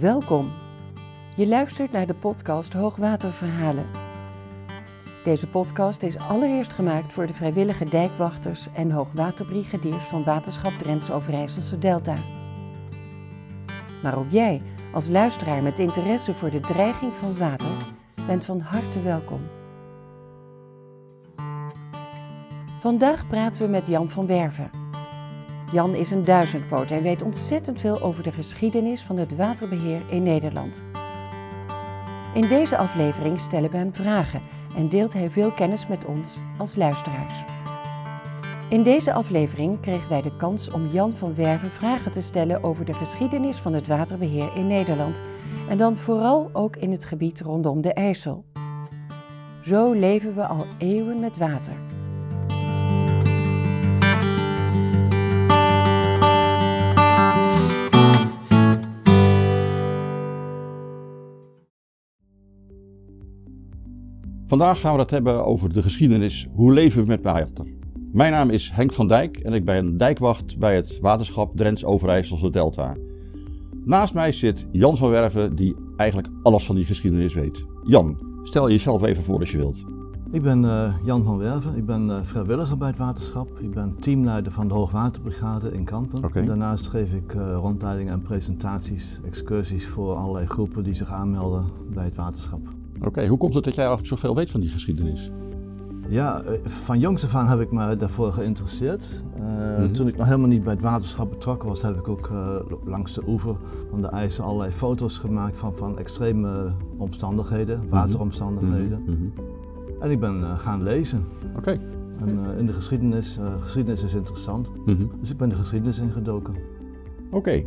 Welkom. Je luistert naar de podcast Hoogwaterverhalen. Deze podcast is allereerst gemaakt voor de vrijwillige dijkwachters en hoogwaterbrigadiers van Waterschap Drents Overijsselse Delta. Maar ook jij, als luisteraar met interesse voor de dreiging van water, bent van harte welkom. Vandaag praten we met Jan van Werven. Jan is een duizendpoot en weet ontzettend veel over de geschiedenis van het waterbeheer in Nederland. In deze aflevering stellen we hem vragen en deelt hij veel kennis met ons als luisteraars. In deze aflevering kregen wij de kans om Jan van Werven vragen te stellen over de geschiedenis van het waterbeheer in Nederland en dan vooral ook in het gebied rondom de IJssel. Zo leven we al eeuwen met water. Vandaag gaan we het hebben over de geschiedenis. Hoe leven we met water? Mijn naam is Henk van Dijk en ik ben dijkwacht bij het waterschap Drents Overijsselse Delta. Naast mij zit Jan van Werven, die eigenlijk alles van die geschiedenis weet. Jan, stel jezelf even voor als je wilt. Ik ben uh, Jan van Werven, ik ben uh, vrijwilliger bij het waterschap. Ik ben teamleider van de Hoogwaterbrigade in Kampen. Daarnaast geef ik uh, rondleidingen en presentaties, excursies voor allerlei groepen die zich aanmelden bij het waterschap. Oké, hoe komt het dat jij eigenlijk zoveel weet van die geschiedenis? Ja, eh, van jongs af aan heb ik me daarvoor geïnteresseerd. Uh, Mhm. Toen ik nog helemaal niet bij het waterschap betrokken was, heb ik ook uh, langs de oever van de IJssel allerlei foto's gemaakt van, van extreme omstandigheden, wateromstandigheden. Mhm, mhm. En ik ben uh, gaan lezen. Oké. En in de geschiedenis, geschiedenis is interessant, Mhm. dus ik ben de geschiedenis ingedoken. Oké.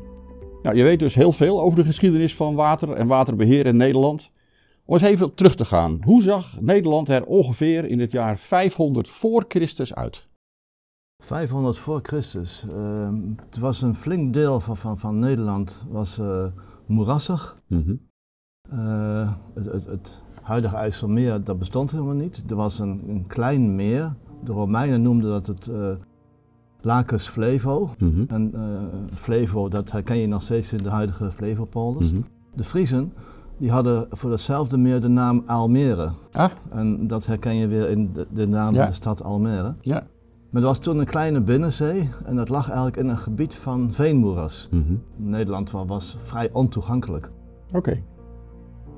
Nou, je weet dus heel veel over de geschiedenis van water en waterbeheer in Nederland. Om eens even terug te gaan. Hoe zag Nederland er ongeveer in het jaar 500 voor Christus uit? 500 voor Christus. Uh, het was een flink deel van, van, van Nederland was uh, moerassig. Mhm. Uh, het, het, het, huidige IJsselmeer dat bestond helemaal niet. Er was een, een klein meer. De Romeinen noemden dat het uh, Lacus Flevo. Mhm. En Flevo, dat herken je nog steeds in de huidige Flevopolders. Mhm. De Friezen die hadden voor datzelfde meer de naam Almere. Ah. En dat herken je weer in de, de naam Ja. van de stad Almere. Ja. Maar er was toen een kleine binnenzee en dat lag eigenlijk in een gebied van veenmoeras. Mhm. Nederland wa- was vrij ontoegankelijk. Oké.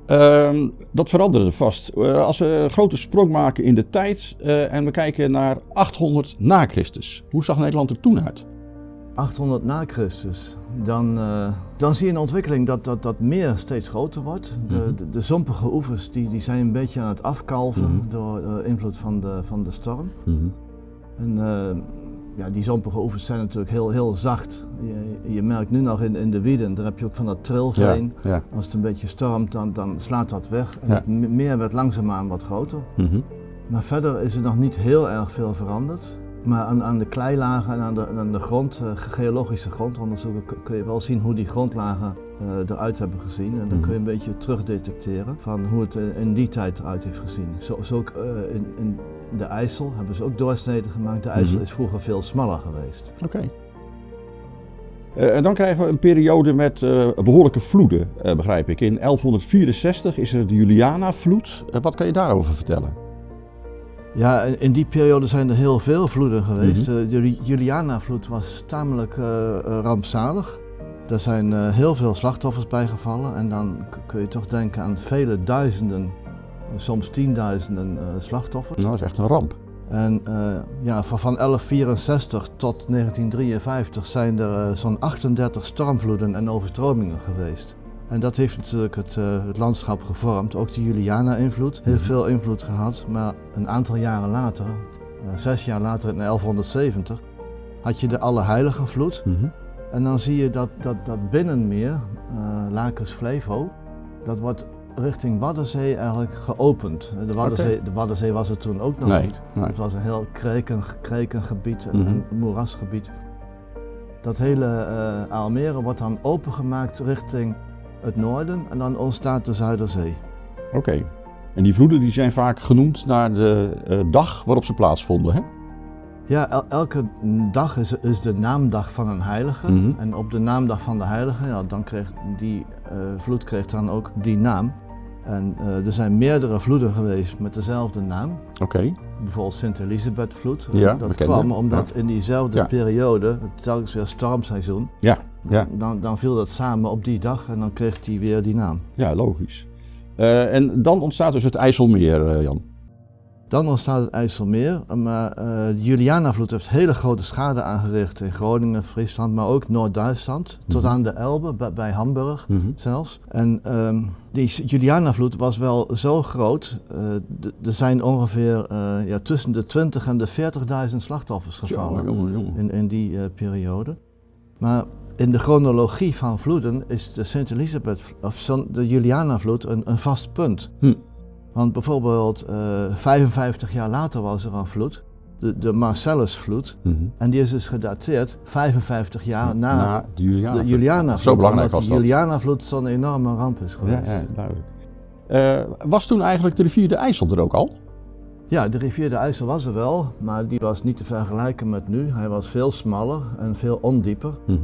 Ehm, dat veranderde vast. Eh, als we een grote sprong maken in de tijd eh, en we kijken naar 800 na Christus. Hoe zag Nederland er toen uit? 800 na Christus, dan, eh, dan zie je een ontwikkeling dat dat, dat meer steeds groter wordt. De, Mhm. de, de zompige oevers die, die zijn een beetje aan het afkalven Mhm. door eh, invloed van de, van de storm. Mhm. En eh, ja, die zompige oevers zijn natuurlijk heel, heel zacht. Je, je merkt nu nog in, in de Wieden, daar heb je ook van dat trilveen. Ja. ja. Als het een beetje stormt, dan, dan slaat dat weg. En Ja. het me- meer werd langzaamaan wat groter. Maar verder is er nog niet heel erg veel veranderd. Maar aan, aan de kleilagen en aan de, aan de grond, eh, geologische grondonderzoeken kun- je wel zien hoe die grondlagen eh, eruit hebben gezien. En dan Mhm. kun je een beetje terugdetecteren van hoe het eh, in die tijd eruit heeft gezien. Zo, zo ook in, in de IJssel hebben ze ook doorsneden gemaakt. De IJssel Mhm. is vroeger veel smaller geweest. Oké. En dan krijgen we een periode met eh, behoorlijke vloeden, begrijp ik. In 1164 is er de Juliana-vloed. Wat kan je daarover vertellen? Ja, in die periode zijn er heel veel vloeden geweest. Mhm. Eh, De Ju- Juliana-vloed was tamelijk eh, eh, rampzalig. Er zijn heel veel slachtoffers bijgevallen en dan kun je toch denken aan vele duizenden, soms tienduizenden slachtoffers. Nou, dat is echt een ramp. En ja, van, van 1164 tot 1953 zijn er zo'n 38 stormvloeden en overstromingen geweest. En dat heeft natuurlijk het, eh, het landschap gevormd, ook de Juliana-invloed. Heel Mhm. veel invloed gehad, maar een aantal jaren later, eh, zes jaar later in 1170, had je de Allerheiligenvloed. Mhm. En dan zie je dat dat, dat binnenmeer, eh Lacus Flevo, dat wordt richting Waddenzee eigenlijk geopend. De Waddenzee, de Waddenzee was er toen ook nog Nee, niet. nee. Het was een heel kreken, krekengebied, een, Mhm. een moerasgebied. Dat hele eh Almere wordt dan opengemaakt richting het noorden en dan ontstaat de Zuiderzee. Oké. En die vloeden die zijn vaak genoemd naar de eh, dag waarop ze plaatsvonden, hè? Ja, el- elke dag is, is de naamdag van een heilige. Mhm. En op de naamdag van de heilige, ja, dan kreeg die eh, vloed kreeg dan ook die naam. En eh, er zijn meerdere vloeden geweest met dezelfde naam. Oké. Bijvoorbeeld Sint-Elisabeth-vloed. Ja, dat bekende. kwam omdat in diezelfde Ja. periode, het telkens weer stormseizoen, Ja, ja, dan, dan viel dat samen op die dag en dan kreeg die weer die naam. ja, logisch. Eh, en dan ontstaat dus het IJsselmeer, eh, Jan. Dan ontstaat het IJsselmeer, maar eh, de Julianavloed heeft hele grote schade aangericht in Groningen, Friesland, maar ook Noord-Duitsland, tot Mhm. aan de Elbe, bij, Hamburg Mhm. zelfs. En ehm, die Julianavloed was wel zo groot, eh, er zijn ongeveer eh, ja, tussen de 20 en de 40.000 slachtoffers gevallen Jongen, jongen. in, in die periode. Maar in de chronologie van vloeden is de Sint-Elisabeth, of de Julianavloed een, een vast punt. Hm. Want bijvoorbeeld eh, 55 jaar later was er een vloed, de, de Marcellusvloed. Mhm. En die is dus gedateerd 55 jaar na, Na de Juliana. de Julianavloed. Zo belangrijk was de dat. Julianavloed zo'n enorme ramp is geweest. ja, duidelijk. Eh, was toen eigenlijk de rivier de IJssel er ook al? Ja, de rivier de IJssel was er wel, maar die was niet te vergelijken met nu. Hij was veel smaller en veel ondieper. Mhm.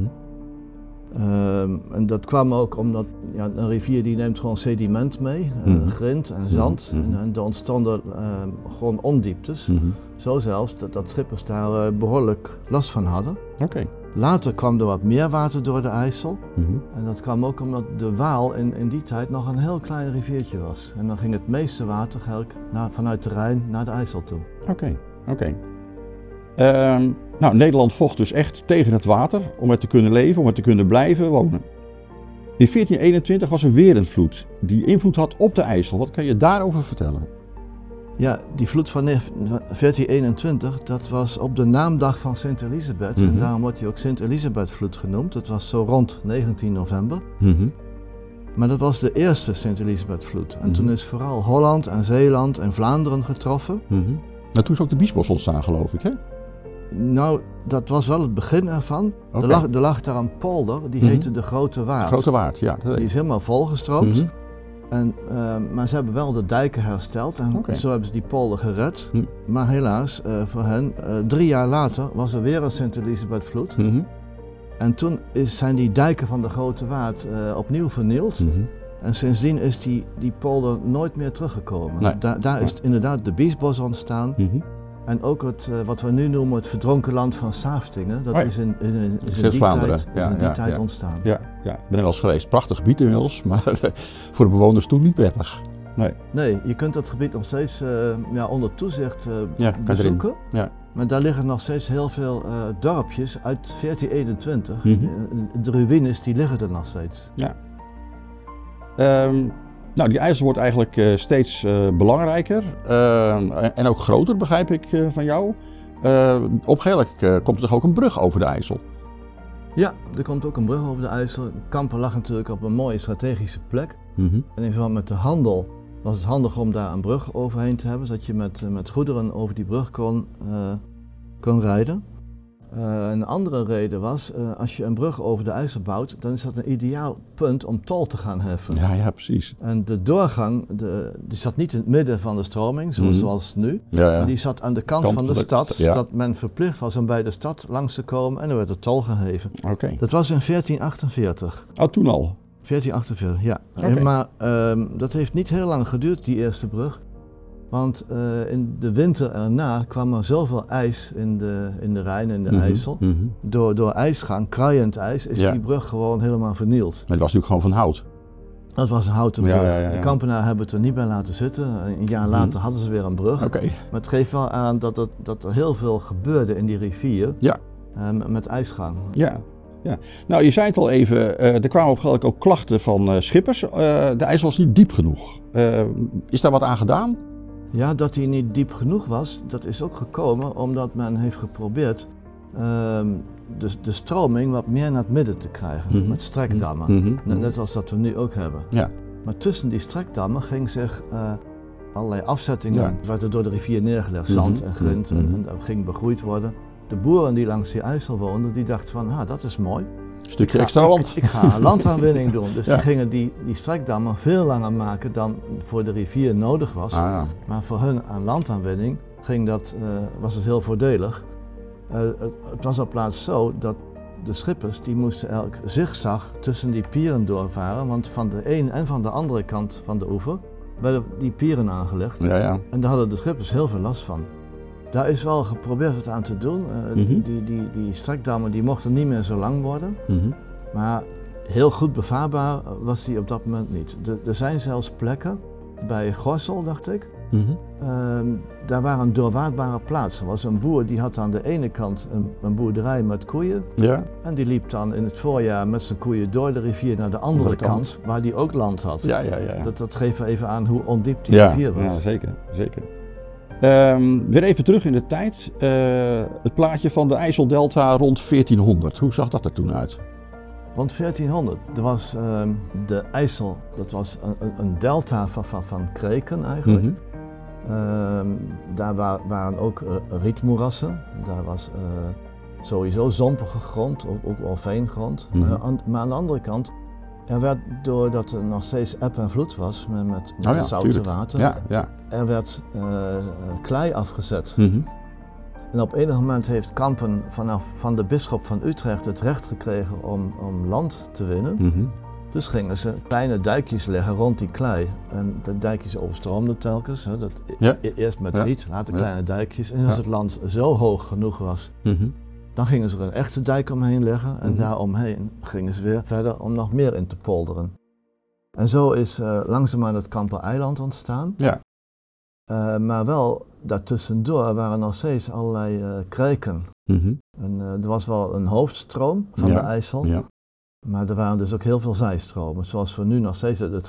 Ehm, en dat kwam ook omdat ja, een rivier die neemt gewoon sediment mee, eh, Mhm. grind en zand. Mhm. En, en er ontstonden ehm, gewoon ondieptes. Mhm. Zo zelfs dat, dat schippers daar eh, behoorlijk last van hadden. Oké. Later kwam er wat meer water door de IJssel. Mhm. En dat kwam ook omdat de Waal in, in die tijd nog een heel klein riviertje was. En dan ging het meeste water eigenlijk naar, vanuit de Rijn naar de IJssel toe. Oké, oké. Ehm, nou, Nederland vocht dus echt tegen het water om er te kunnen leven, om er te kunnen blijven wonen. In 1421 was er weer een vloed die invloed had op de IJssel. Wat kan je daarover vertellen? Ja, die vloed van 1421, dat was op de naamdag van Sint Elisabeth. Mhm. En daarom wordt hij ook Sint Elisabethvloed genoemd. Dat was zo rond 19 november. Mhm. Maar dat was de eerste Sint Elisabethvloed. En Mhm. toen is vooral Holland en Zeeland en Vlaanderen getroffen. Mhm. Nou, toen is ook de Biesbos ontstaan, geloof ik, hè? Nou, dat was wel het begin ervan. Oké. Er, lag, er lag daar een polder, die Mhm. heette de Grote Waard. Grote Waard, ja. Die is helemaal volgestroomd. Mhm. En, eh, maar ze hebben wel de dijken hersteld en zo hebben ze die polder gered. Hm. Maar helaas, eh, voor hen, eh, drie jaar later was er weer een Sint Elisabethvloed. Mhm. En toen is, zijn die dijken van de Grote Waard opnieuw vernield. Mhm. En sindsdien is die, die polder nooit meer teruggekomen. Nee. Da- daar is inderdaad de Biesbos ontstaan. Mhm. En ook het, eh, wat we nu noemen het verdronken land van Saaftingen. Dat Oh ja. is in, in, in- is in die tijd, is Ja, in die ja, tijd ja. ontstaan. Ja, ja, ik ben er wel eens geweest. Prachtig gebied inmiddels, maar eh, voor de bewoners toen niet prettig. Nee. Nee, je kunt dat gebied nog steeds eh, ja, onder toezicht eh, Ja, bezoeken. Ja. Maar daar liggen nog steeds heel veel eh, dorpjes uit 1421. Mhm. de, de ruïnes die liggen er nog steeds. Ehm, nou, die IJssel wordt eigenlijk eh, steeds eh, belangrijker Ehm, en ook groter, begrijp ik eh, van jou. Op een komt er toch ook een brug over de IJssel? Ja, er komt ook een brug over de IJssel. Kampen lag natuurlijk op een mooie strategische plek. Mhm. En in verband met de handel was het handig om daar een brug overheen te hebben, zodat je met, met goederen over die brug kon, kon rijden. Eh, een andere reden was, eh, als je een brug over de IJssel bouwt, dan is dat een ideaal punt om tol te gaan heffen. Ja, ja, precies. En de doorgang, de, die zat niet in het midden van de stroming, zoals, Mhm. zoals nu. Ja, ja. Maar die zat aan de kant, Kant van de de- stad, ja. zodat men verplicht was om bij de stad langs te komen en er werd er tol geheven. Oké. Dat was in 1448. Oh, toen al? 1448, ja. Maar ehm, dat heeft niet heel lang geduurd, die eerste brug. Want eh, in de winter erna kwam er zoveel ijs in de, in de Rijn en de Mhm, IJssel. mhm. Door, door ijsgang, kruiend ijs, is Ja. die brug gewoon helemaal vernield. Maar het was natuurlijk gewoon van hout. Dat was een houten brug. ja, ja, ja. De kampenaren hebben het er niet bij laten zitten. Een jaar later hadden ze weer een brug. Maar het geeft wel aan dat, het, dat er heel veel gebeurde in die rivier. Ja. eh, met- ijsgang. Ja. ja. Nou, je zei het al even, eh, er kwamen op ook klachten van schippers. De IJssel was niet diep genoeg. Is daar wat aan gedaan? Ja, dat hij niet diep genoeg was, dat is ook gekomen omdat men heeft geprobeerd ehm, de, de stroming wat meer naar het midden te krijgen. Mhm. Met strekdammen. Mhm, Net, mhm. net als dat we nu ook hebben. Ja. Maar tussen die strekdammen ging zich eh, allerlei afzettingen, Ja. er door de rivier neergelegd, zand en grind, en, en dat ging begroeid worden. De boeren die langs die IJssel woonden, die dachten van, ah, dat is mooi. Stukje ga- extra land. Ik, ik ga een landaanwinning doen. Dus Ja. die gingen die, die veel langer maken dan voor de rivier nodig was. Ah, ja. Maar voor hun aan landaanwinning ging dat, eh, was het heel voordelig. Uh, het, het was op plaats zo dat de schippers die moesten elk zigzag tussen die pieren doorvaren, want van de een en van de andere kant van de oever werden die pieren aangelegd. Ja, ja. En daar hadden de schippers heel veel last van. Daar is wel geprobeerd wat aan te doen. Uh, Mhm. die, die, die, die strekdammen die mochten niet meer zo lang worden. Mhm. Maar heel goed bevaarbaar was die op dat moment niet. De- er zijn zelfs plekken, bij Gorsel dacht ik, Mhm. ehm, daar waren doorwaadbare plaatsen. Er was een boer die had aan de ene kant een, een boerderij met koeien. Ja, En die liep dan in het voorjaar met zijn koeien door de rivier naar de andere kant. kant, waar die ook land had. ja, ja. ja. Dat, dat geeft even aan hoe ondiep die ja, rivier was. ja, zeker. zeker. Ehm, weer even terug in de tijd. Eh, het plaatje van de IJsseldelta rond 1400. Hoe zag dat er toen uit? Rond 1400, er was ehm, de IJssel, dat was een, een- delta van, van, van kreken eigenlijk. Mhm. Ehm, daar wa- waren ook eh, rietmoerassen, daar was eh, sowieso zompige grond, ook, ook wel veengrond. Mhm. Maar aan de andere kant, er werd, doordat er nog steeds eb en vloed was met, met, met Oh ja, tuurlijk. water, Ja, ja. er werd eh, klei afgezet. Mhm. En op enig moment heeft Kampen vanaf van de bisschop van Utrecht het recht gekregen om, om land te winnen. Mhm. Dus gingen ze kleine dijkjes leggen rond die klei. En de dijkjes overstroomden telkens. Hè. Dat, Ja. e- Eerst met riet, later kleine dijkjes. En als het land zo hoog genoeg was, Mhm. Dan gingen ze er een echte dijk omheen leggen. En Mhm. daaromheen gingen ze weer verder om nog meer in te polderen. En zo is eh langzaamaan het Kamper-eiland ontstaan. Ja. Eh, maar wel daartussendoor waren nog steeds allerlei eh kreken. Mhm. En, er was wel een hoofdstroom van Ja. de IJssel. Ja, Maar er waren dus ook heel veel zijstromen, zoals we nu nog steeds het-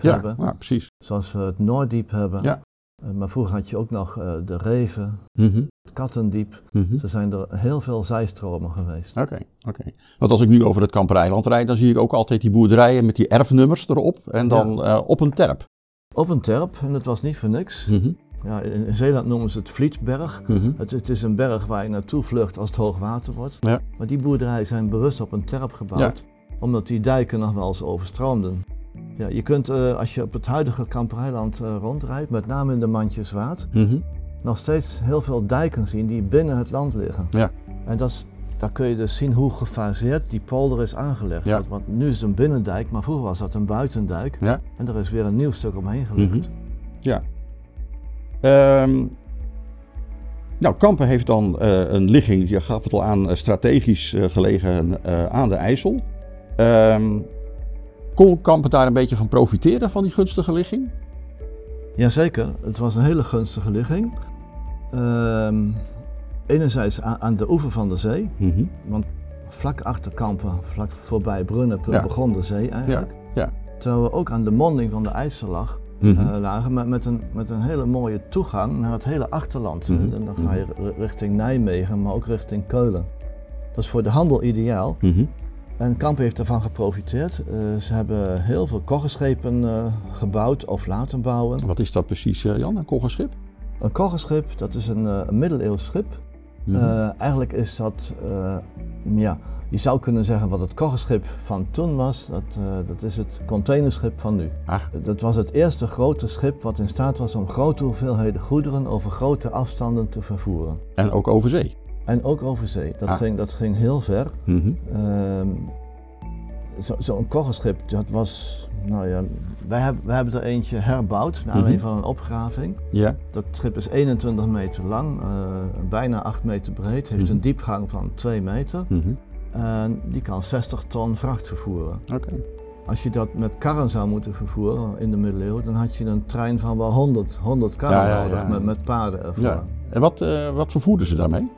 ja. hebben, ja precies. zoals we het Noorddiep hebben. Ja. Eh, maar vroeger had je ook nog eh, de Reven, Mhm. het Kattendiep. Mhm. Er zijn er heel veel zijstromen geweest. Oké, oké. Want als ik nu over het Kampereiland rijd, dan zie ik ook altijd die boerderijen met die erfnummers erop. En dan eh, op een terp. Op een terp, en dat was niet voor niks. Mhm. Ja, in, in Zeeland noemen ze het Vlietberg. Mhm. Het, het is een berg waar je naartoe vlucht als het hoog water wordt. Ja. Maar die boerderijen zijn bewust op een terp gebouwd, omdat die dijken nog wel eens overstroomden. Ja, je kunt eh, als je op het huidige Kampereiland eh, rondrijdt, met name in de Mandjeswaard, Mhm. nog steeds heel veel dijken zien die binnen het land liggen. Ja. En dat is, daar kun je dus zien hoe gefaseerd die polder is aangelegd. Ja. Want, want nu is het een binnendijk, maar vroeger was dat een buitendijk. Ja. En er is weer een nieuw stuk omheen gelegd. Mhm. Ja. Ehm, nou, Kampen heeft dan eh, een ligging, je gaf het al aan, strategisch gelegen aan de IJssel. Ehm, kon Kampen daar een beetje van profiteren, van die gunstige ligging? Jazeker, het was een hele gunstige ligging. Ehm, enerzijds aan, de oever van de zee, Mhm. want vlak achter Kampen, vlak voorbij Brunnepen, Ja. begon de zee eigenlijk. ja. Terwijl we ook aan de monding van de IJssel lag, Mhm. eh, lagen met, met, een, met een hele mooie toegang naar het hele achterland. Mhm. En dan ga je richting Nijmegen, maar ook richting Keulen. Dat is voor de handel ideaal. En Kampen heeft ervan geprofiteerd. Eh, ze hebben heel veel koggeschepen eh, gebouwd of laten bouwen. Wat is dat precies, eh, Jan, een koggenschip? Een koggeschip, dat is een, een middeleeuws schip. Mhm. Eigenlijk is dat, ja, je zou kunnen zeggen wat het koggeschip van toen was, dat, dat is het containerschip van nu. Ah. Dat was het eerste grote schip wat in staat was om grote hoeveelheden goederen over grote afstanden te vervoeren. En ook over zee. En ook over zee. Dat, Ah. ging, dat ging heel ver. Ehm, zo- Zo'n koggeschip, dat was, nou ja, wij hebben, wij hebben er eentje herbouwd naar aanleiding Mhm. van een opgraving. Ja. Dat schip is 21 meter lang, eh, bijna 8 meter breed, heeft Mhm. een diepgang van 2 meter Mhm. en die kan 60 ton vracht vervoeren. Oké. Als je dat met karren zou moeten vervoeren in de middeleeuwen, dan had je een trein van wel 100, 100 karren Ja, ja, nodig. Met, met paarden ervoor. Ja. En wat, eh, wat vervoerden ze daarmee?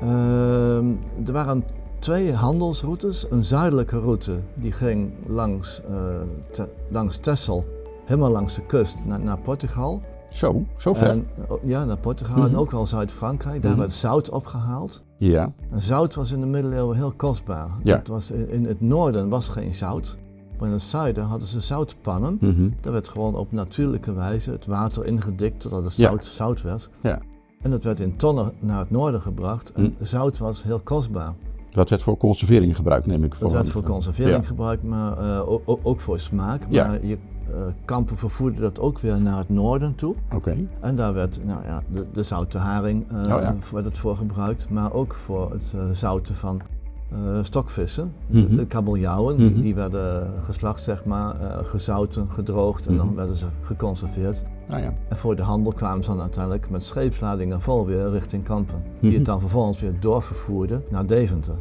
Ehm, er waren twee handelsroutes. Een zuidelijke route die ging langs, eh, Te- langs Texel, helemaal langs de kust naar, naar Portugal. Zo, zo ver. En, eh, ja, naar Portugal Mhm. en ook wel Zuid-Frankrijk. Daar Mhm. werd zout opgehaald. Ja. En zout was in de middeleeuwen heel kostbaar. Ja. Het was in, in het noorden was geen zout. Maar in het zuiden hadden ze zoutpannen. Mhm. Daar werd gewoon op natuurlijke wijze het water ingedikt totdat het Ja. zout, zout werd. Ja. En dat werd in tonnen naar het noorden gebracht. En Hm. zout was heel kostbaar. Dat werd voor conservering gebruikt, neem ik Dat van. werd voor conservering Ja. gebruikt, maar eh, ook, voor smaak. Ja. Maar je, eh, kampen vervoerden dat ook weer naar het noorden toe. Oké. En daar werd nou ja, de, de zoute haring eh, Oh ja. werd het voor gebruikt, maar ook voor het zouten van stokvissen. De- Mhm. De kabeljauwen, die, Mhm. die werden geslacht, zeg maar, gezouten, gedroogd en Mhm. dan werden ze geconserveerd. Nou ja. En voor de handel kwamen ze dan uiteindelijk met scheepsladingen vol weer richting Kampen. Die Mhm. het dan vervolgens weer doorvervoerden naar Deventer.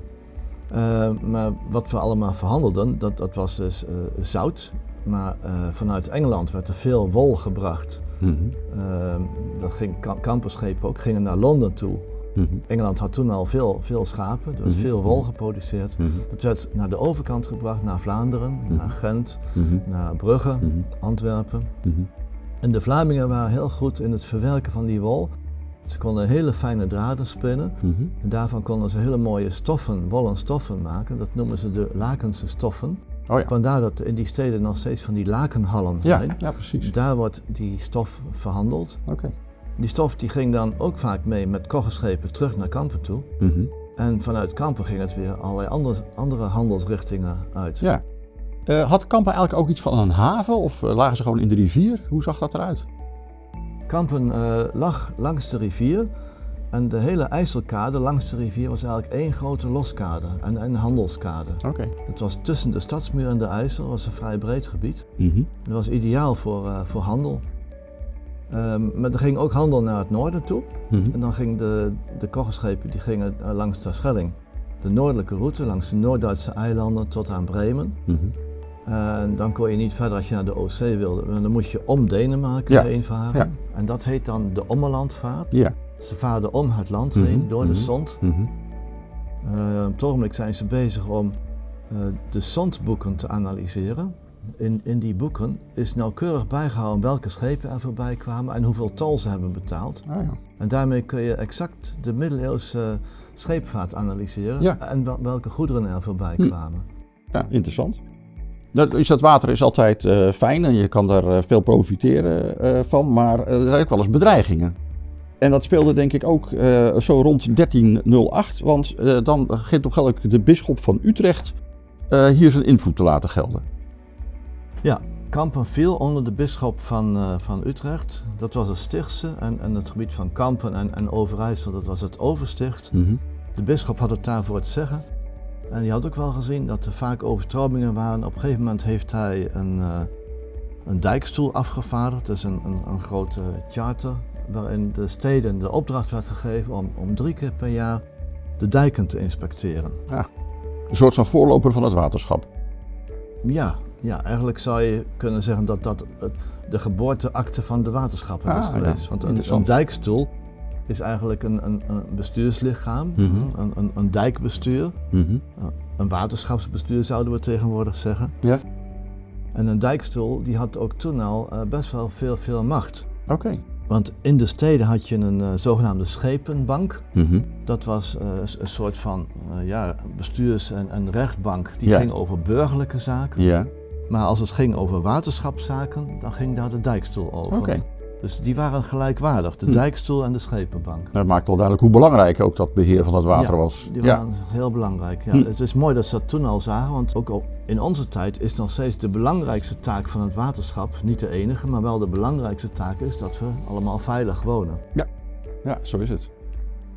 Eh, maar wat we allemaal verhandelden, dat, dat was dus eh, zout. Maar eh, vanuit Engeland werd er veel wol gebracht. Mhm. Uh, dat ging, ka- kampenschepen ook gingen naar Londen toe. Mhm. Engeland had toen al veel, veel schapen, er was Mhm. veel wol geproduceerd. Mhm. Dat werd naar de overkant gebracht, naar Vlaanderen, naar Gent, Mhm. naar Brugge, Mhm. Antwerpen. En de Vlamingen waren heel goed in het verwerken van die wol. Ze konden hele fijne draden spinnen. Mhm. En daarvan konden ze hele mooie stoffen, wollen stoffen maken. Dat noemen ze de lakense stoffen. Oh ja. Vandaar dat in die steden nog steeds van die lakenhallen Ja, zijn. ja, precies. Daar wordt die stof verhandeld. Oké. Die stof die ging dan ook vaak mee met koggeschepen terug naar Kampen toe. Mhm. En vanuit Kampen ging het weer allerlei andere, andere handelsrichtingen uit. Ja. Eh, had Kampen eigenlijk ook iets van een haven of eh, lagen ze gewoon in de rivier? Hoe zag dat eruit? Kampen eh, lag langs de rivier. En de hele IJsselkade langs de rivier was eigenlijk één grote loskade en een handelskade. Oké. Het was tussen de stadsmuur en de IJssel, was een vrij breed gebied. Mhm. Het was ideaal voor, voor handel. Ehm, maar er ging ook handel naar het noorden toe. Mhm. En dan gingen de, de koggeschepen die gingen langs Terschelling. De noordelijke route, langs de Noord-Duitse eilanden tot aan Bremen. Mhm. En dan kon je niet verder als je naar de Oostzee wilde. Dan moest je om Denemarken Ja. heen varen. En dat heet dan de Ommelandvaart. Ja. Ze vaarden om het land Mhm, heen, door de mhm. Zond. Mhm. Eh, op het ogenblik zijn ze bezig om eh, de Zondboeken te analyseren. In, in die boeken is nauwkeurig bijgehouden welke schepen er voorbij kwamen en hoeveel tol ze hebben betaald. Ah ja. En daarmee kun je exact de middeleeuwse scheepvaart analyseren Ja. en wel- welke goederen er voorbij Hm. kwamen. Ja, interessant. Dat, dat water is altijd eh, fijn en je kan daar eh, veel profiteren eh, van, maar er zijn ook wel eens bedreigingen. En dat speelde denk ik ook zo rond 1308, want dan begint op gelukkig de bisschop van Utrecht hier zijn invloed te laten gelden. Ja, Kampen viel onder de bisschop van, van Utrecht. Dat was het Stichtse en, en het gebied van Kampen en, en Overijssel, dat was het Oversticht. Mhm. De bisschop had het daarvoor het zeggen. En die had ook wel gezien dat er vaak overstromingen waren. Op een gegeven moment heeft hij een, eh, een dijkstoel afgevaardigd. Dus een, een, een grote charter waarin de steden de opdracht werd gegeven om, om drie keer per jaar de dijken te inspecteren. Een soort van voorloper van het waterschap. Ja, ja eigenlijk zou je kunnen zeggen dat dat de geboorteakte van de waterschappen is Ah, ja. geweest. Want een dijkstoel is eigenlijk een, een, een bestuurslichaam, Mhm. een, een, een dijkbestuur. Mhm. Een waterschapsbestuur zouden we tegenwoordig zeggen. Ja. En een dijkstoel die had ook toen al eh, best wel veel, veel macht. Oké. Want in de steden had je een eh, zogenaamde schepenbank. Mhm. Dat was eh, een soort van ja, bestuurs- en, en rechtbank. Die Ja. ging over burgerlijke zaken. Ja, Maar als het ging over waterschapszaken, dan ging daar de dijkstoel over. oké. Dus die waren gelijkwaardig, de Hm. dijkstoel en de schepenbank. Dat maakt wel duidelijk hoe belangrijk ook dat beheer van het water Ja, was. Die Ja. waren heel belangrijk. Ja. Hm. Het is mooi dat ze dat toen al zagen, want ook al in onze tijd is nog steeds de belangrijkste taak van het waterschap, niet de enige, maar wel de belangrijkste taak is dat we allemaal veilig wonen. Ja, zo is het.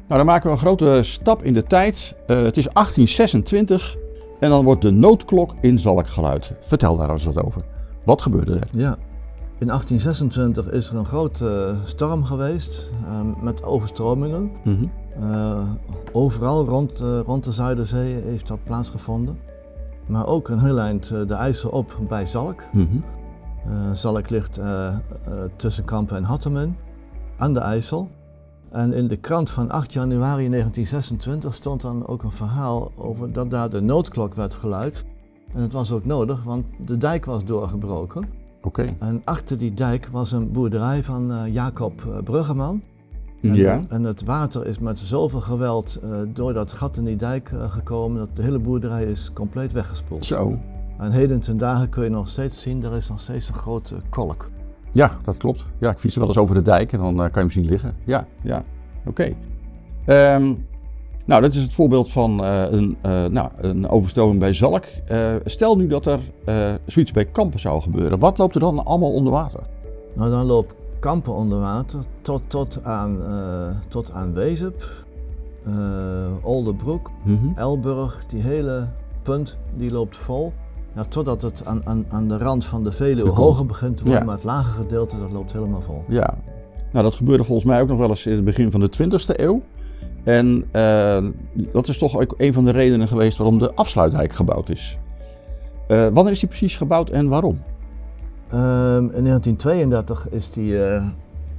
Nou, dan maken we een grote stap in de tijd. Eh, het is 1826 en dan wordt de noodklok in Zalk geluid. Vertel daar eens wat over. Wat gebeurde er? Ja. In 1826 is er een grote storm geweest eh, met overstromingen. Mhm. Eh, overal rond, eh, rond de Zuiderzee heeft dat plaatsgevonden. Maar ook een heel eind eh, de IJssel op bij Zalk. Mhm. Eh, Zalk ligt eh, eh, tussen Kampen en Hattemen aan de IJssel. En in de krant van 8 januari 1926 stond dan ook een verhaal over dat daar de noodklok werd geluid. En het was ook nodig, want de dijk was doorgebroken. En achter die dijk was een boerderij van eh, Jacob eh, Bruggeman. En, Ja. en het water is met zoveel geweld eh, door dat gat in die dijk gekomen dat de hele boerderij is compleet weggespoeld. Zo. En heden ten dagen kun je nog steeds zien, er is nog steeds een grote kolk. Ja, dat klopt. Ja, ik fiets er wel eens over de dijk en dan kan je hem zien liggen. Ja, ja. Oké. Ehm, Nou, dat is het voorbeeld van eh, een, eh, nou, een overstroming bij Zalk. Eh, stel nu dat er zoiets bij Kampen zou gebeuren. Wat loopt er dan allemaal onder water? Nou, dan loopt Kampen onder water tot, tot aan, tot aan Wezep, Oldebroek, Mhm. Elburg, die hele punt die loopt vol. Ja, totdat het aan, aan, aan de rand van de Veluwe De hoger begint te worden, Ja. maar het lage gedeelte dat loopt helemaal vol. Ja, nou dat gebeurde volgens mij ook nog wel eens in het begin van de 20e eeuw. En eh, dat is toch ook een van de redenen geweest waarom de afsluitdijk gebouwd is. Eh, wanneer is die precies gebouwd en waarom? Ehm, in 1932 is die, eh,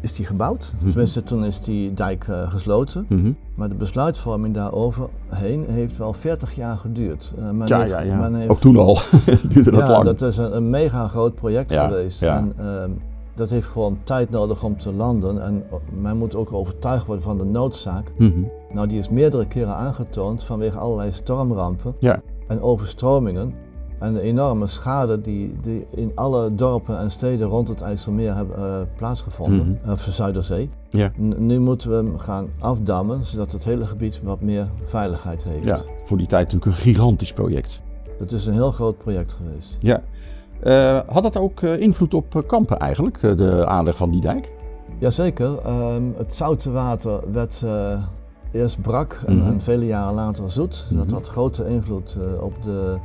is die gebouwd. Tenminste, toen is die dijk gesloten. Mhm. Maar de besluitvorming daaroverheen heeft wel 40 jaar geduurd. Men Ja, heeft- ja, ja. Ook toen al duurde dat ja, lang. dat is een, een mega groot project Ja, geweest. ja. En ehm, dat heeft gewoon tijd nodig om te landen. En men moet ook overtuigd worden van de noodzaak. Mhm. Nou, die is meerdere keren aangetoond vanwege allerlei stormrampen Ja. en overstromingen. En de enorme schade die, die in alle dorpen en steden rond het IJsselmeer hebben eh, plaatsgevonden, Mhm. of de Zuiderzee. Ja. Nu moeten we hem gaan afdammen, zodat het hele gebied wat meer veiligheid heeft. ja, voor die tijd natuurlijk een gigantisch project. Het is een heel groot project geweest. Ja. Eh, had dat ook eh, invloed op eh, Kampen eigenlijk, de aanleg van die dijk? Jazeker, ehm, het zoute water werd eh, eerst brak en, Mhm. en vele jaren later zoet. Dat Mhm. had grote invloed op, de,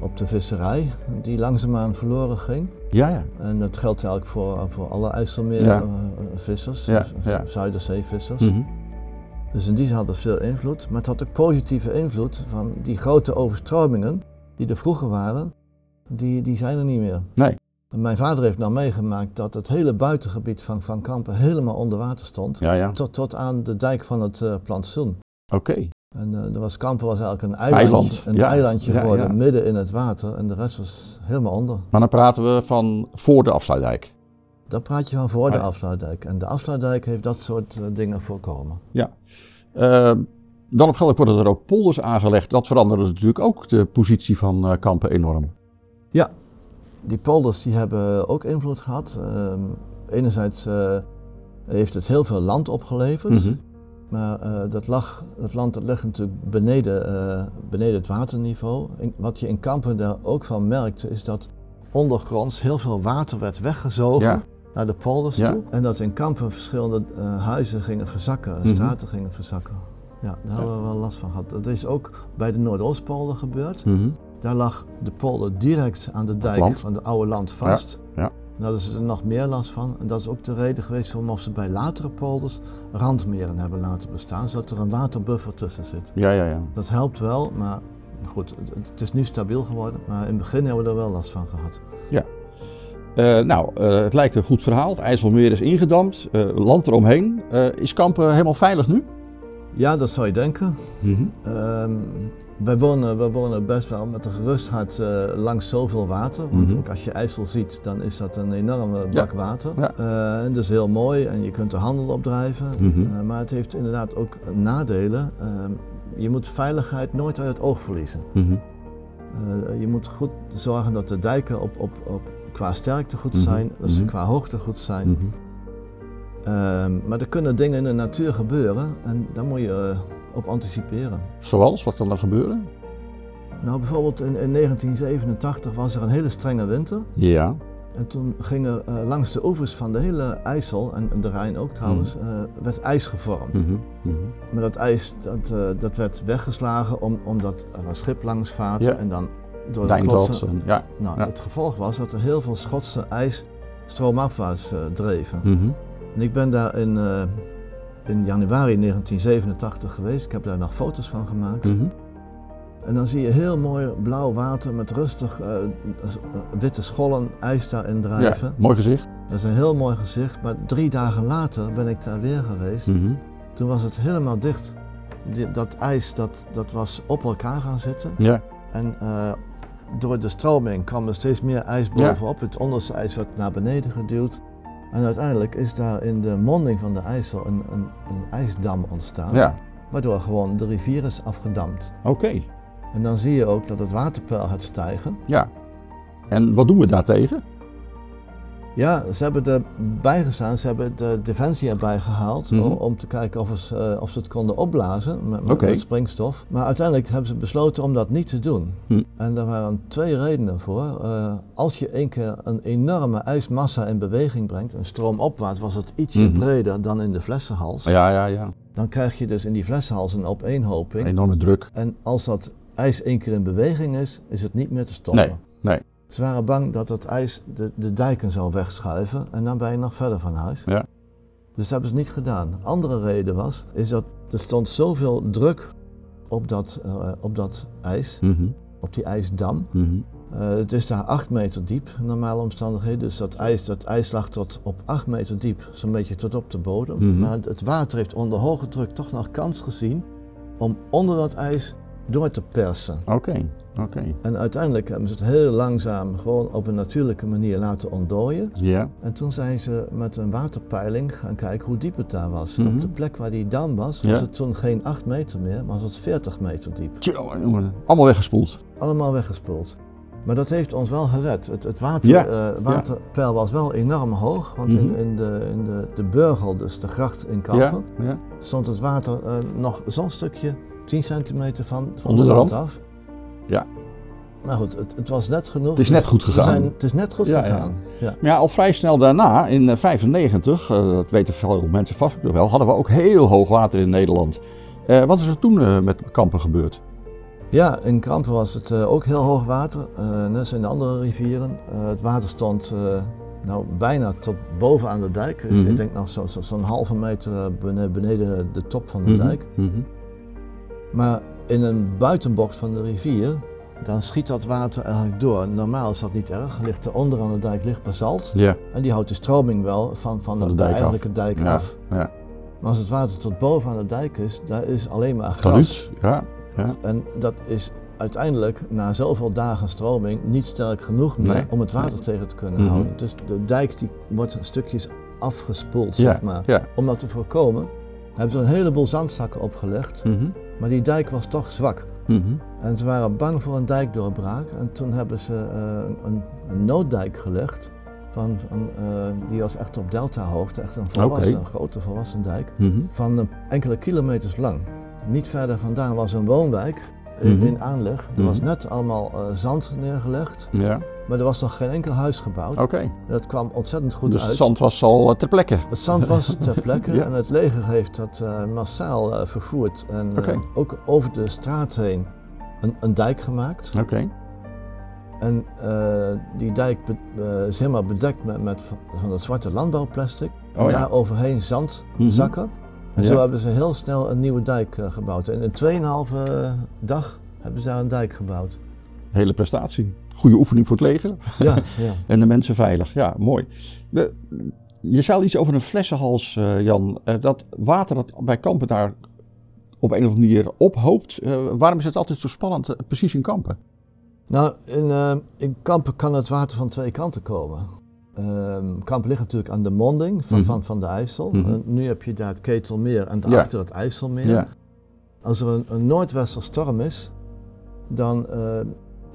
op de visserij, die langzaamaan verloren ging. Ja, ja. En dat geldt eigenlijk voor, voor alle IJsselmeer Ja. z- ja. Zuiderzeevissers. Mhm. Dus in die zin had het veel invloed. Maar het had ook positieve invloed van die grote overstromingen die er vroeger waren, die, die zijn er niet meer. Nee. En mijn vader heeft nou meegemaakt dat het hele buitengebied van Van Kampen helemaal onder water stond. Ja, ja. Tot, tot aan de dijk van het eh plantsoen. Oké. En er was Kampen was eigenlijk een eilandje, Eiland, een ja. eilandje geworden, midden in het water. En de rest was helemaal onder. Maar dan praten we van voor de afsluitdijk. Dan praat je van voor de Ah, afsluitdijk. En de afsluitdijk heeft dat soort eh, dingen voorkomen. Ja. Dan op worden er ook polders aangelegd. Dat veranderde natuurlijk ook de positie van Kampen enorm. Ja, die polders die hebben ook invloed gehad. Ehm, enerzijds eh, heeft het heel veel land opgeleverd. Mhm. Maar eh, dat, lag, dat land dat ligt natuurlijk beneden, eh, beneden het waterniveau. En wat je in Kampen daar ook van merkte, is dat ondergronds heel veel water werd weggezogen Ja. naar de polders Ja. toe. En dat in Kampen verschillende huizen gingen verzakken, Mhm. straten gingen verzakken. Ja, daar hadden we wel last van gehad. Dat is ook bij de Noordoostpolder gebeurd. Mhm. Daar lag de polder direct aan de dijk van het oude land vast. ja. Daar hadden ze er nog meer last van. En dat is ook de reden geweest waarom ze bij latere polders randmeren hebben laten bestaan, zodat er een waterbuffer tussen zit. Ja, ja, ja. Dat helpt wel, maar goed, het, is nu stabiel geworden. Maar in het begin hebben we er wel last van gehad. Eh, nou, eh, het lijkt een goed verhaal. Het IJsselmeer is ingedamd. eh, land eromheen. Is Kampen helemaal veilig nu? Ja, dat zou je denken. Ehm, wij, wonen, wij wonen best wel met een gerust hart eh, langs zoveel water. Want Mhm. ook als je IJssel ziet, dan is dat een enorme bak water. Ja. Eh, en dat is heel mooi en je kunt er handel op drijven. Mhm. Eh, maar het heeft inderdaad ook nadelen. Ehm, je moet veiligheid nooit uit het oog verliezen. Mhm. Je moet goed zorgen dat de dijken op, op, op, qua sterkte goed Mhm. zijn, dat ze qua hoogte goed zijn. Mhm. Ehm, maar er kunnen dingen in de natuur gebeuren en daar moet je eh, op anticiperen. Zoals? Wat kan er gebeuren? Nou, bijvoorbeeld in, in 1987 was er een hele strenge winter. Ja. En toen ging er eh, langs de oevers van de hele IJssel, en, en de Rijn ook trouwens, eh, werd ijs gevormd. Mhm. Mhm. Maar dat ijs dat, dat werd weggeslagen om, omdat er een schip langs vaart Ja. en dan door de klotsen... Ja. Nou, Ja. het gevolg was dat er heel veel Schotse ijs stroomafwaarts dreven. Mhm. En ik ben daar in, eh, in januari 1987 geweest. Ik heb daar nog foto's van gemaakt. Mhm. En dan zie je heel mooi blauw water met rustig eh, s- eh, witte schollen ijs daarin drijven. Ja, mooi gezicht. Dat is een heel mooi gezicht. Maar drie dagen later ben ik daar weer geweest. Mhm. Toen was het helemaal dicht. Die- dat ijs dat, dat was op elkaar gaan zitten. Ja. En door de stroming kwam er steeds meer ijs Ja. bovenop. Het onderste ijs werd naar beneden geduwd. En uiteindelijk is daar in de monding van de IJssel een, een, een ijsdam ontstaan. Ja. Waardoor gewoon de rivier is afgedamd. Oké. En dan zie je ook dat het waterpeil gaat stijgen. Ja. En wat doen we daartegen? Ja, ze hebben erbij gestaan, ze hebben de Defensie erbij gehaald Mhm. om, om te kijken of, ze, eh, of ze het konden opblazen met, met, springstof. Maar uiteindelijk hebben ze besloten om dat niet te doen. Hm. En daar waren twee redenen voor. Eh, als je één keer een enorme ijsmassa in beweging brengt, en stroomopwaarts was het ietsje Mhm. breder dan in de flessenhals, Ja, ja, ja. dan krijg je dus in die flessenhals een opeenhoping. Enorme druk. En als dat ijs één keer in beweging is, is het niet meer te stoppen. Nee, nee. Ze waren bang dat het ijs de, de dijken zou wegschuiven en dan ben je nog verder van huis. Ja. Dus dat hebben ze niet gedaan. Andere reden was, is dat er stond zoveel druk op dat, eh, op dat ijs, Mhm, op die ijsdam. mhm. Eh, het is daar 8 meter diep, in normale omstandigheden. Dus dat ijs, dat ijs lag tot op 8 meter diep, zo'n beetje tot op de bodem. Mhm. Maar het water heeft onder hoge druk toch nog kans gezien om onder dat ijs door te persen. Oké, oké. En uiteindelijk hebben ze het heel langzaam gewoon op een natuurlijke manier laten ontdooien. Ja. En toen zijn ze met een waterpeiling gaan kijken hoe diep het daar was. Mhm. Op de plek waar die dam was, was het toen geen 8 meter meer, maar was het 40 meter diep. Jongen. Allemaal weggespoeld. Allemaal weggespoeld. Maar dat heeft ons wel gered. Het, het water, eh, waterpeil was wel enorm hoog, want in, Mhm. in, de, in de, de Burgel, dus de gracht in Kampen, stond het water eh, nog zo'n stukje, 10 centimeter van, van Onder de rand rand? af. Ja. Maar goed, het, het was net genoeg. Het is net goed gegaan. zijn- het is net goed Ja, gegaan. Ja. Maar ja, al vrij snel daarna, in 1995, dat weten veel mensen vast ook nog wel, hadden we ook heel hoog water in Nederland. Eh, wat is er toen eh, met Kampen gebeurd? Ja, in Krampen was het eh, ook heel hoog water, eh, net als in de andere rivieren. Eh, het water stond eh, nou, bijna tot boven aan de dijk. Dus Mhm. ik denk nog zo- zo- zo'n halve meter eh, bene- beneden de top van de Mhm, dijk. mhm. Maar in een buitenbocht van de rivier, dan schiet dat water eigenlijk door. Normaal is dat niet erg. Ligt er onder aan de dijk ligt basalt. Ja, En die houdt de stroming wel van, van, de de, dijk af. eigenlijke dijk ja, af. ja. Maar als het water tot boven aan de dijk is, daar is alleen maar gras. Ja, ja. En dat is uiteindelijk na zoveel dagen stroming niet sterk genoeg meer Nee. om het water tegen te kunnen Mhm. houden. Dus de dijk die wordt stukjes afgespoeld, Ja, zeg maar. ja. Om dat te voorkomen hebben ze een heleboel zandzakken opgelegd, Mhm, maar die dijk was toch zwak. mhm. En ze waren bang voor een dijkdoorbraak en toen hebben ze eh, een, een nooddijk gelegd. Van, van, eh, die was echt op deltahoogte, echt een volwassen, een grote volwassen dijk mhm. van enkele kilometers lang. Niet verder vandaan was een woonwijk in, Mhm. in aanleg. Er was net allemaal eh, zand neergelegd, Ja, maar er was nog geen enkel huis gebouwd. oké. Dat kwam ontzettend goed Dus uit. het zand was al eh, ter plekke. Het zand was ter plekke Ja. en het leger heeft dat eh, massaal eh, vervoerd en ook over de straat heen een, een dijk gemaakt. Oké. En die dijk is helemaal bedekt met, met van, dat zwarte landbouwplastic. Oh ja. Daar overheen zand Mhm. zakken. En Ja. zo hebben ze heel snel een nieuwe dijk gebouwd. En in 2,5 dag hebben ze daar een dijk gebouwd. Hele prestatie. Goede oefening voor het leger. Ja, ja. En de mensen veilig. Ja, mooi. Je zei iets over een flessenhals, eh, Jan. Eh, dat water dat bij Kampen daar op een of andere manier ophoopt. Eh, waarom is het altijd zo spannend, precies in Kampen? Nou, in, in Kampen kan het water van twee kanten komen. Ehm, Kampen ligt natuurlijk aan de monding van, Mhm. van, van de IJssel. Mhm. Nu heb je daar het Ketelmeer en daarachter het IJsselmeer. Ja. Als er een, een noordwesterstorm is, dan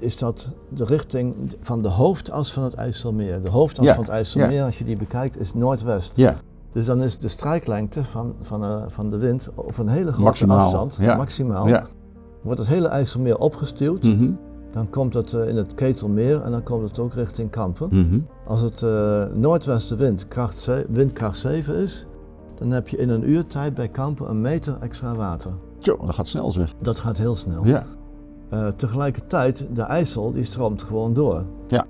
is dat de richting van de hoofdas van het IJsselmeer. De hoofdas Ja, van het IJsselmeer, als je die bekijkt, is noordwest. Ja, Dus dan is de strijklengte van, van, eh, van de wind over een hele grote Maximaal, afstand, ja. maximaal, ja. wordt het hele IJsselmeer opgestuwd. Mhm. Dan komt het eh, in het Ketelmeer en dan komt het ook richting Kampen. Mhm. Als het eh, noordwestenwind kracht windkracht 7 is, dan heb je in een uur tijd bij Kampen een meter extra water. Tjo, dat gaat snel zeg. Dat gaat heel snel. Ja. Eh, tegelijkertijd, de IJssel die stroomt gewoon door. Ja.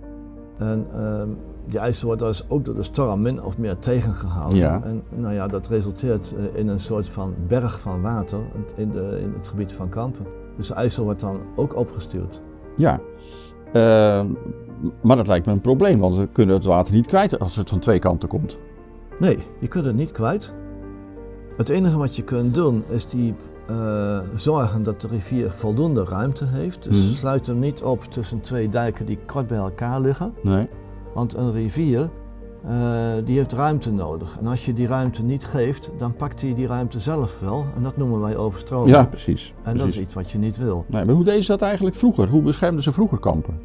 En ehm, die IJssel wordt dus ook door de storm min of meer tegengehouden. Ja. En nou ja, dat resulteert eh, in een soort van berg van water in, de, in het gebied van Kampen. Dus de IJssel wordt dan ook opgestuurd. Ja. Eh, maar dat lijkt me een probleem, want we kunnen het water niet kwijt als het van twee kanten komt. Nee, je kunt het niet kwijt. Het enige wat je kunt doen is die eh, zorgen dat de rivier voldoende ruimte heeft. Dus Mhm. sluit hem niet op tussen twee dijken die kort bij elkaar liggen. Nee. Want een rivier eh, die heeft ruimte nodig. En als je die ruimte niet geeft, dan pakt hij die ruimte zelf wel. En dat noemen wij overstroming. Ja, precies. en dat is iets wat je niet wil. Nee, maar hoe deden ze dat eigenlijk vroeger? Hoe beschermden ze vroeger kampen?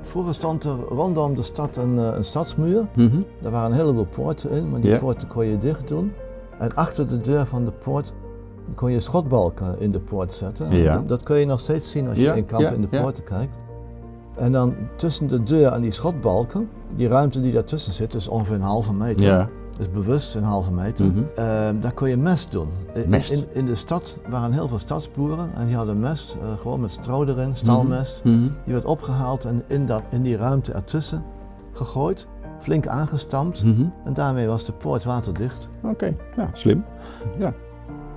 Vroeger stond er rondom de stad een, eh, een stadsmuur. Mhm. Daar waren een heleboel poorten in, maar die poorten kon je dicht doen. En achter de deur van de poort kon je schotbalken in de poort zetten. Ja. Dat, dat kun je nog steeds zien als je Ja, in kampen ja, in de poorten kijkt. En dan tussen de deur en die schotbalken, die ruimte die daartussen zit, is ongeveer een halve meter. Ja. is bewust een halve meter. Mhm. Ehm, daar kon je mest doen. In, Mest. In, in de stad waren heel veel stadsboeren en die hadden mest, eh, gewoon met stro erin, stalmest. Mhm. Die werd opgehaald en in, dat, in die ruimte ertussen gegooid, flink aangestampt. Mhm. En daarmee was de poort waterdicht. Oké, ja, slim. Ja.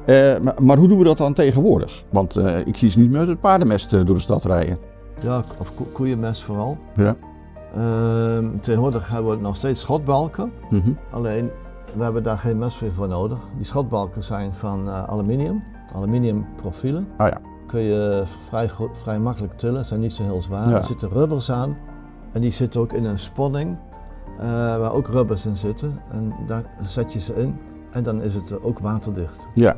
Eh, maar, maar hoe doen we dat dan tegenwoordig? Want eh, ik zie ze niet meer met het paardenmest eh, door de stad rijden. Ja, of ko- koeienmest vooral. Ja. Ehm, tegenwoordig hebben we nog steeds schotbalken. Mhm. Alleen, we hebben daar geen mest meer voor nodig. Die schotbalken zijn van eh, aluminium, aluminium profielen. Ah ja. Kun je vrij, vrij makkelijk tillen, zijn niet zo heel zwaar. Ja. Er zitten rubbers aan en die zitten ook in een sponning waar ook rubbers in zitten. En daar zet je ze in en dan is het ook waterdicht. Ja.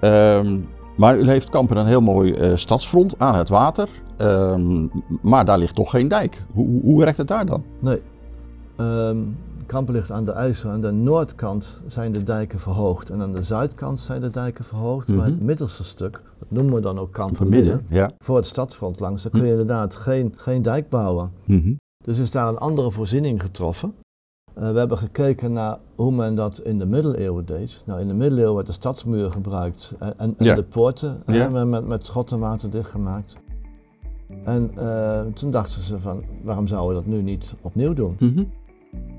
Ehm, maar u heeft Kampen een heel mooi eh, stadsfront aan het water. Ehm, maar daar ligt toch geen dijk. Hoe, hoe- werkt het daar dan? Nee. Ehm Kampen ligt aan de IJssel. Aan de noordkant zijn de dijken verhoogd en aan de zuidkant zijn de dijken verhoogd. Maar Mhm. het middelste stuk, dat noemen we dan ook Kampen Midden, Ja. voor het stadsfront langs, daar kun je inderdaad geen, geen dijk bouwen. Mhm. Dus is daar een andere voorziening getroffen. Eh, we hebben gekeken naar hoe men dat in de middeleeuwen deed. Nou, in de middeleeuwen werd de stadsmuur gebruikt en, en, en Ja. de poorten Ja. hè, met, met schot en water dichtgemaakt. En eh, toen dachten ze van, waarom zouden we dat nu niet opnieuw doen? Mhm.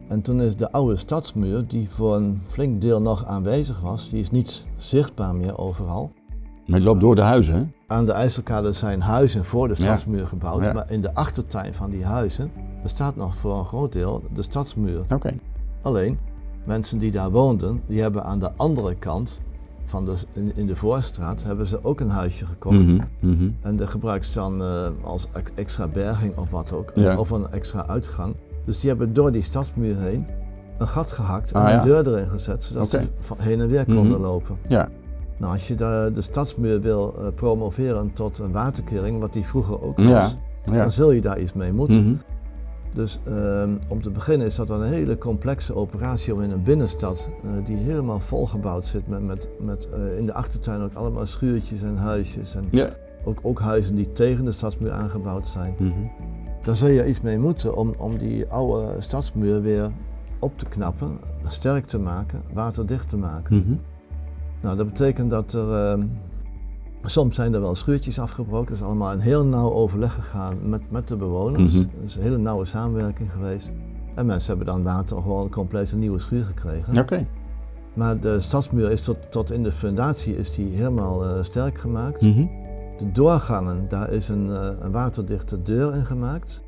En toen is de oude stadsmuur, die voor een flink deel nog aanwezig was, die is niet zichtbaar meer overal. Maar loopt door de huizen, hè? Aan de IJsselkade zijn huizen voor de Ja. stadsmuur gebouwd, maar in de achtertuin van die huizen er staat nog voor een groot deel de stadsmuur. Oké. Alleen, mensen die daar woonden, die hebben aan de andere kant, van de, in, in de voorstraat, hebben ze ook een huisje gekocht. Mhm. Mhm. En dat gebruikt ze dan eh, als ex- extra berging of wat ook, Ja. of een extra uitgang. Dus die hebben door die stadsmuur heen een gat gehakt en Ah, ja. een deur erin gezet, zodat ze heen en weer konden Mhm. lopen. Ja. Nou, als je de, de stadsmuur wil eh, promoveren tot een waterkering, wat die vroeger ook was. Ja. dan zul je daar iets mee moeten. Dus ehm, om te beginnen is dat een hele complexe operatie om in een binnenstad eh, die helemaal volgebouwd zit met, met, met eh, in de achtertuin ook allemaal schuurtjes en huisjes en Ja. ook, ook huizen die tegen de stadsmuur aangebouwd zijn. Mhm. Daar zul je iets mee moeten om, om die oude stadsmuur weer op te knappen, sterk te maken, waterdicht te maken. Mhm. Nou, dat betekent dat er ehm, soms zijn er wel schuurtjes afgebroken. Dat is allemaal een heel nauw overleg gegaan met, met de bewoners. Mhm. Er is een hele nauwe samenwerking geweest. En mensen hebben dan later gewoon een complete nieuwe schuur gekregen. Oké. Maar de stadsmuur is tot, tot in de fundatie is die helemaal eh, sterk gemaakt. Mhm. De doorgangen, daar is een, eh, een waterdichte deur in gemaakt.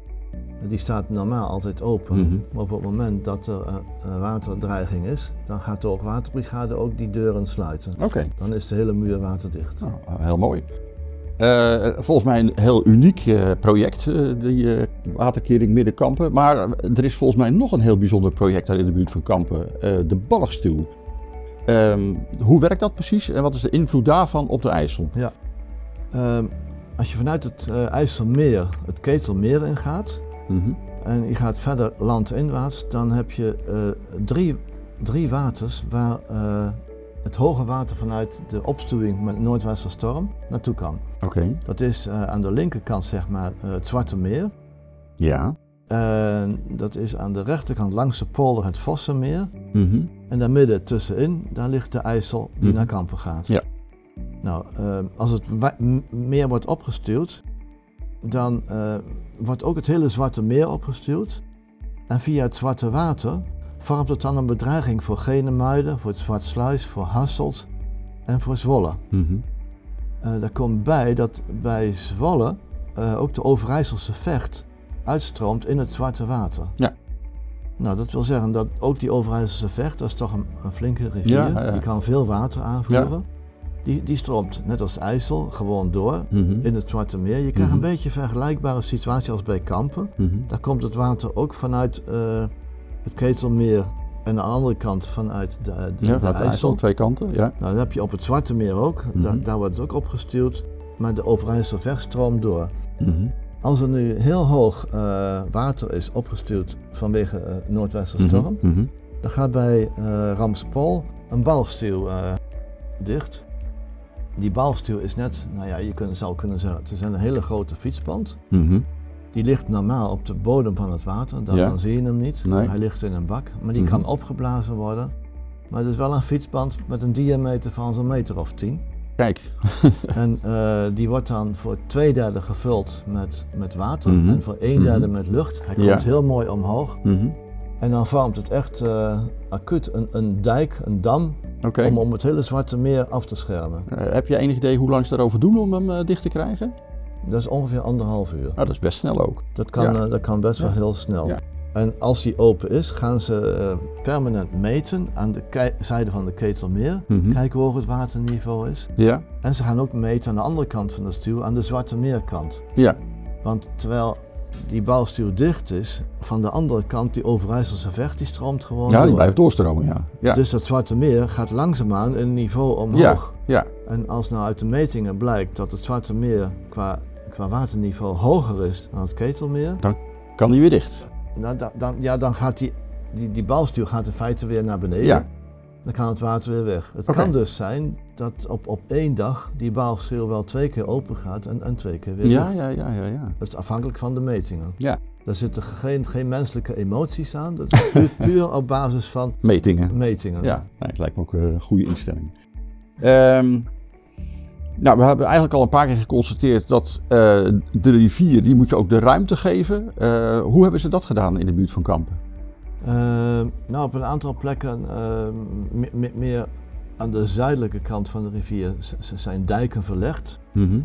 Die staat normaal altijd open. Mhm. Maar op het moment dat er eh, een waterdreiging is, dan gaat de hoogwaterbrigade ook die deuren sluiten. Oké. Dan is de hele muur waterdicht. Nou, heel mooi. Eh, volgens mij een heel uniek eh, project, die waterkering Middenkampen. Maar er is volgens mij nog een heel bijzonder project daar in de buurt van Kampen, de Balligstuw. Ehm, hoe werkt dat precies en wat is de invloed daarvan op de IJssel? Ehm, als je vanuit het IJsselmeer het Ketelmeer ingaat Mhm. en je gaat verder landinwaarts, dan heb je eh, drie, drie waters waar eh, het hoge water vanuit de opstuwing met Noordwesterstorm naartoe kan. Oké. Dat is eh, aan de linkerkant zeg maar het Zwarte Meer. Ja. En dat is aan de rechterkant langs de polder het Vossenmeer. Mhm. En daar midden tussenin, daar ligt de IJssel die Mhm. naar Kampen gaat. Ja. Nou, als het meer wordt opgestuwd, dan eh, wordt ook het hele Zwarte Meer opgestuwd. En via het Zwarte Water vormt het dan een bedreiging voor Genemuiden, voor het Zwartsluis, voor Hasselt en voor Zwolle. Eh daar komt bij dat bij Zwolle eh, ook de Overijsselse vecht uitstroomt in het Zwarte Water. Ja. Nou, dat wil zeggen dat ook die Overijsselse vecht, dat is toch een, een flinke rivier, Ja, ja, ja. die kan veel water aanvoeren. Die, die stroomt, net als IJssel, gewoon door Mhm. in het Zwarte Meer. Je krijgt Mhm. een beetje een vergelijkbare situatie als bij Kampen. Mhm. Daar komt het water ook vanuit eh, het Ketelmeer en aan de andere kant vanuit de, de, Ja, de IJssel, IJssel. twee kanten. Ja. Nou, dat heb je op het Zwarte Meer ook. Daar, Mhm. daar wordt het ook opgestuurd. Maar de Overijssel vecht stroomt door. Mhm. Als er nu heel hoog eh, water is opgestuurd vanwege uh, noordwestenstorm, Mhm, mhm. dan gaat bij eh Ramspol een balstuw eh, dicht. Die balstuw is net, nou ja, je kunt, zou kunnen zeggen, het is een hele grote fietsband. Mhm. Die ligt normaal op de bodem van het water, dan, Ja. zie je hem niet. Nee. Hij ligt in een bak, maar die Mhm. kan opgeblazen worden. Maar het is wel een fietsband met een diameter van zo'n meter of tien. Kijk. En eh, die wordt dan voor twee derde gevuld met, met water Mhm. en voor een derde met lucht. Hij komt Ja. heel mooi omhoog. En dan vormt het echt eh, acuut een, een dijk, een dam, om, om het hele Zwarte Meer af te schermen. Eh, heb je enig idee hoe lang ze daarover doen om hem eh, dicht te krijgen? Dat is ongeveer anderhalf uur. Nou, dat is best snel ook. Dat kan, Ja. dat kan best wel heel snel. Ja. En als die open is, gaan ze permanent meten aan de zijde van de Ketelmeer. Mhm. Kijken hoe hoog het waterniveau is. Ja. En ze gaan ook meten aan de andere kant van de stuw, aan de Zwarte Meerkant. Ja. Want terwijl die bouwstuw dicht is, van de andere kant, die Overijsselse vecht, die stroomt gewoon Ja, die blijft doorstromen, ja. Ja. Dus dat Zwarte Meer gaat langzaamaan een niveau omhoog. ja. Ja. En als nou uit de metingen blijkt dat het Zwarte Meer qua, qua waterniveau hoger is dan het Ketelmeer, Kan die weer dicht? nou, da- dan, ja, dan gaat die, die, die balstuw gaat in feite weer naar beneden. Ja. Dan kan het water weer weg. Het kan dus zijn dat op, op één dag die balstuw wel twee keer open gaat en, en twee keer weer Ja, dicht. ja, ja, ja, ja. Dat is afhankelijk van de metingen. Ja. Daar zitten geen, geen menselijke emoties aan. Dat is puur, puur op basis van Metingen. metingen. Ja, nee, het lijkt me ook een goede instelling. Ehm, nou, we hebben eigenlijk al een paar keer geconstateerd dat eh, de rivier, die moet je ook de ruimte geven. Eh, hoe hebben ze dat gedaan in de buurt van Kampen? Ehm, nou, op een aantal plekken ehm, me- me- meer aan de zuidelijke kant van de rivier zijn dijken verlegd. Mhm.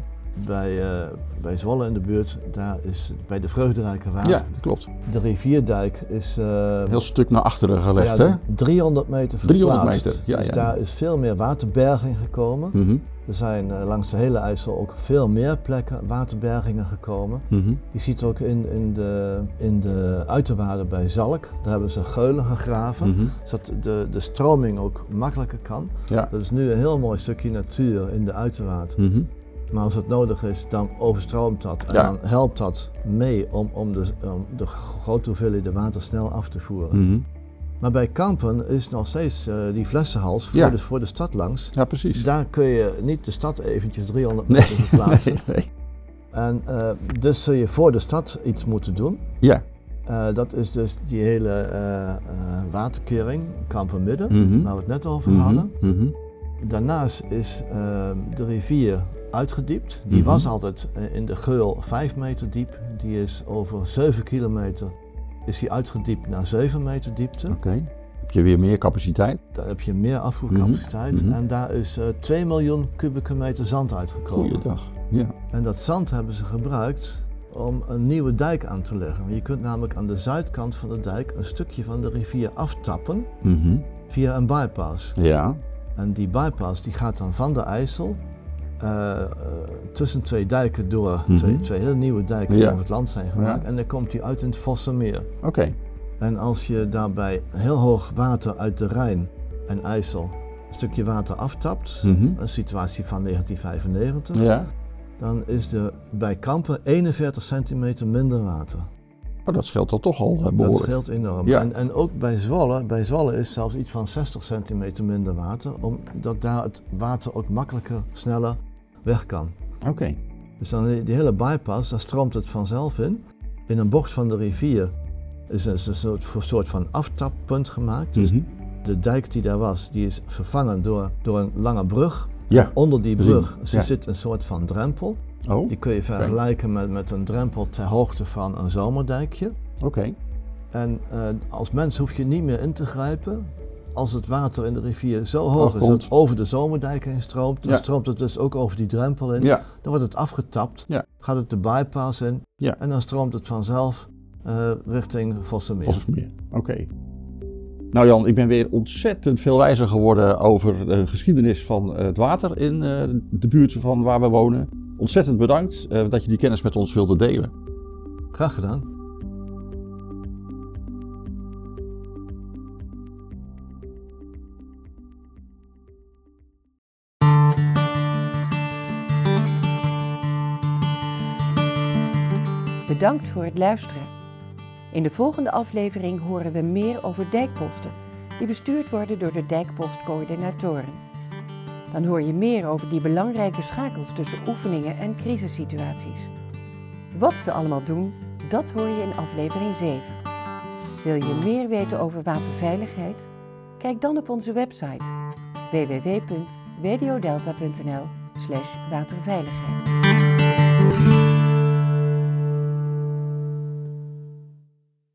Bij, eh, bij Zwolle in de buurt, daar is bij de Vreugderijke Waard. Ja, dat klopt. De rivierdijk is Een heel stuk naar achteren gelegd, ja, hè? 300 meter 300 verplaatst. meter, ja, dus ja. daar is veel meer waterberging gekomen. Mhm. Er zijn eh, langs de hele IJssel ook veel meer plekken waterbergingen gekomen. Mhm. Je ziet ook in, in, de, in de uiterwaarden bij Zalk, daar hebben ze geulen gegraven, Mhm. zodat de, de stroming ook makkelijker kan. Ja. Dat is nu een heel mooi stukje natuur in de uiterwaard. Mhm. Maar als het nodig is, dan overstroomt dat en Ja. dan helpt dat mee om, om, de, om de grote hoeveelheden water snel af te voeren. Mhm. Maar bij Kampen is nog steeds eh, die flessenhals voor, Ja. de, voor de stad langs. Ja, precies. Daar kun je niet de stad eventjes 300 Nee, meter verplaatsen. nee, nee. En eh, dus zul je voor de stad iets moeten doen. Ja. Eh, dat is dus die hele waterkering, Kampenmidden, Mhm. waar we het net over Mhm. hadden. Daarnaast is de rivier uitgediept. Die Mhm. was altijd eh, in de geul 5 meter diep. Die is over 7 kilometer is die uitgediept naar 7 meter diepte. Oké. Heb je weer meer capaciteit? Daar heb je meer afvoercapaciteit. Mhm. En daar is eh 2 miljoen kubieke meter zand uitgekomen. Goeiedag. Ja. En dat zand hebben ze gebruikt om een nieuwe dijk aan te leggen. Je kunt namelijk aan de zuidkant van de dijk een stukje van de rivier aftappen Mhm. via een bypass. Ja. En die bypass die gaat dan van de IJssel eh, eh, tussen twee dijken door, Mhm. twee, twee hele nieuwe dijken die Ja. over het land zijn gemaakt. Ja. En dan komt die uit in het Vossenmeer. Oké. En als je daarbij heel hoog water uit de Rijn en IJssel een stukje water aftapt, Mhm. een situatie van 1995, Ja. dan is er bij Kampen 41 centimeter minder water. Oh, dat scheelt dan toch al eh, Dat behoorlijk. scheelt enorm. Ja. En, en ook bij Zwolle, bij Zwolle is zelfs iets van 60 centimeter minder water, omdat daar het water ook makkelijker, sneller weg kan. Oké. Dus dan die, hele bypass, daar stroomt het vanzelf in. In een bocht van de rivier is een, is een soort, een soort van aftappunt gemaakt. Dus Mhm. de dijk die daar was, die is vervangen door, door een lange brug. Ja. Onder die brug ja. zit een soort van drempel. Oh, Die kun je vergelijken met, met een drempel ter hoogte van een zomerdijkje. oké. En eh, als mens hoef je niet meer in te grijpen. Als het water in de rivier zo hoog is dat over de zomerdijk heen stroomt, dan Ja. stroomt het dus ook over die drempel in. Ja. Dan wordt het afgetapt, Ja. gaat het de bypass in en dan stroomt het vanzelf eh, richting Vossenmeer. Volgens meer. Oké. Nou Jan, ik ben weer ontzettend veel wijzer geworden over de geschiedenis van eh, het water in eh, de buurt van waar we wonen. Ontzettend bedankt dat je die kennis met ons wilde delen. Graag gedaan. Bedankt voor het luisteren. In de volgende aflevering horen we meer over dijkposten, die bestuurd worden door de dijkpostcoördinatoren. Dan hoor je meer over die belangrijke schakels tussen oefeningen en crisissituaties. Wat ze allemaal doen, dat hoor je in aflevering 7. Wil je meer weten over waterveiligheid? Kijk dan op onze website www.wdodelta.nl/waterveiligheid.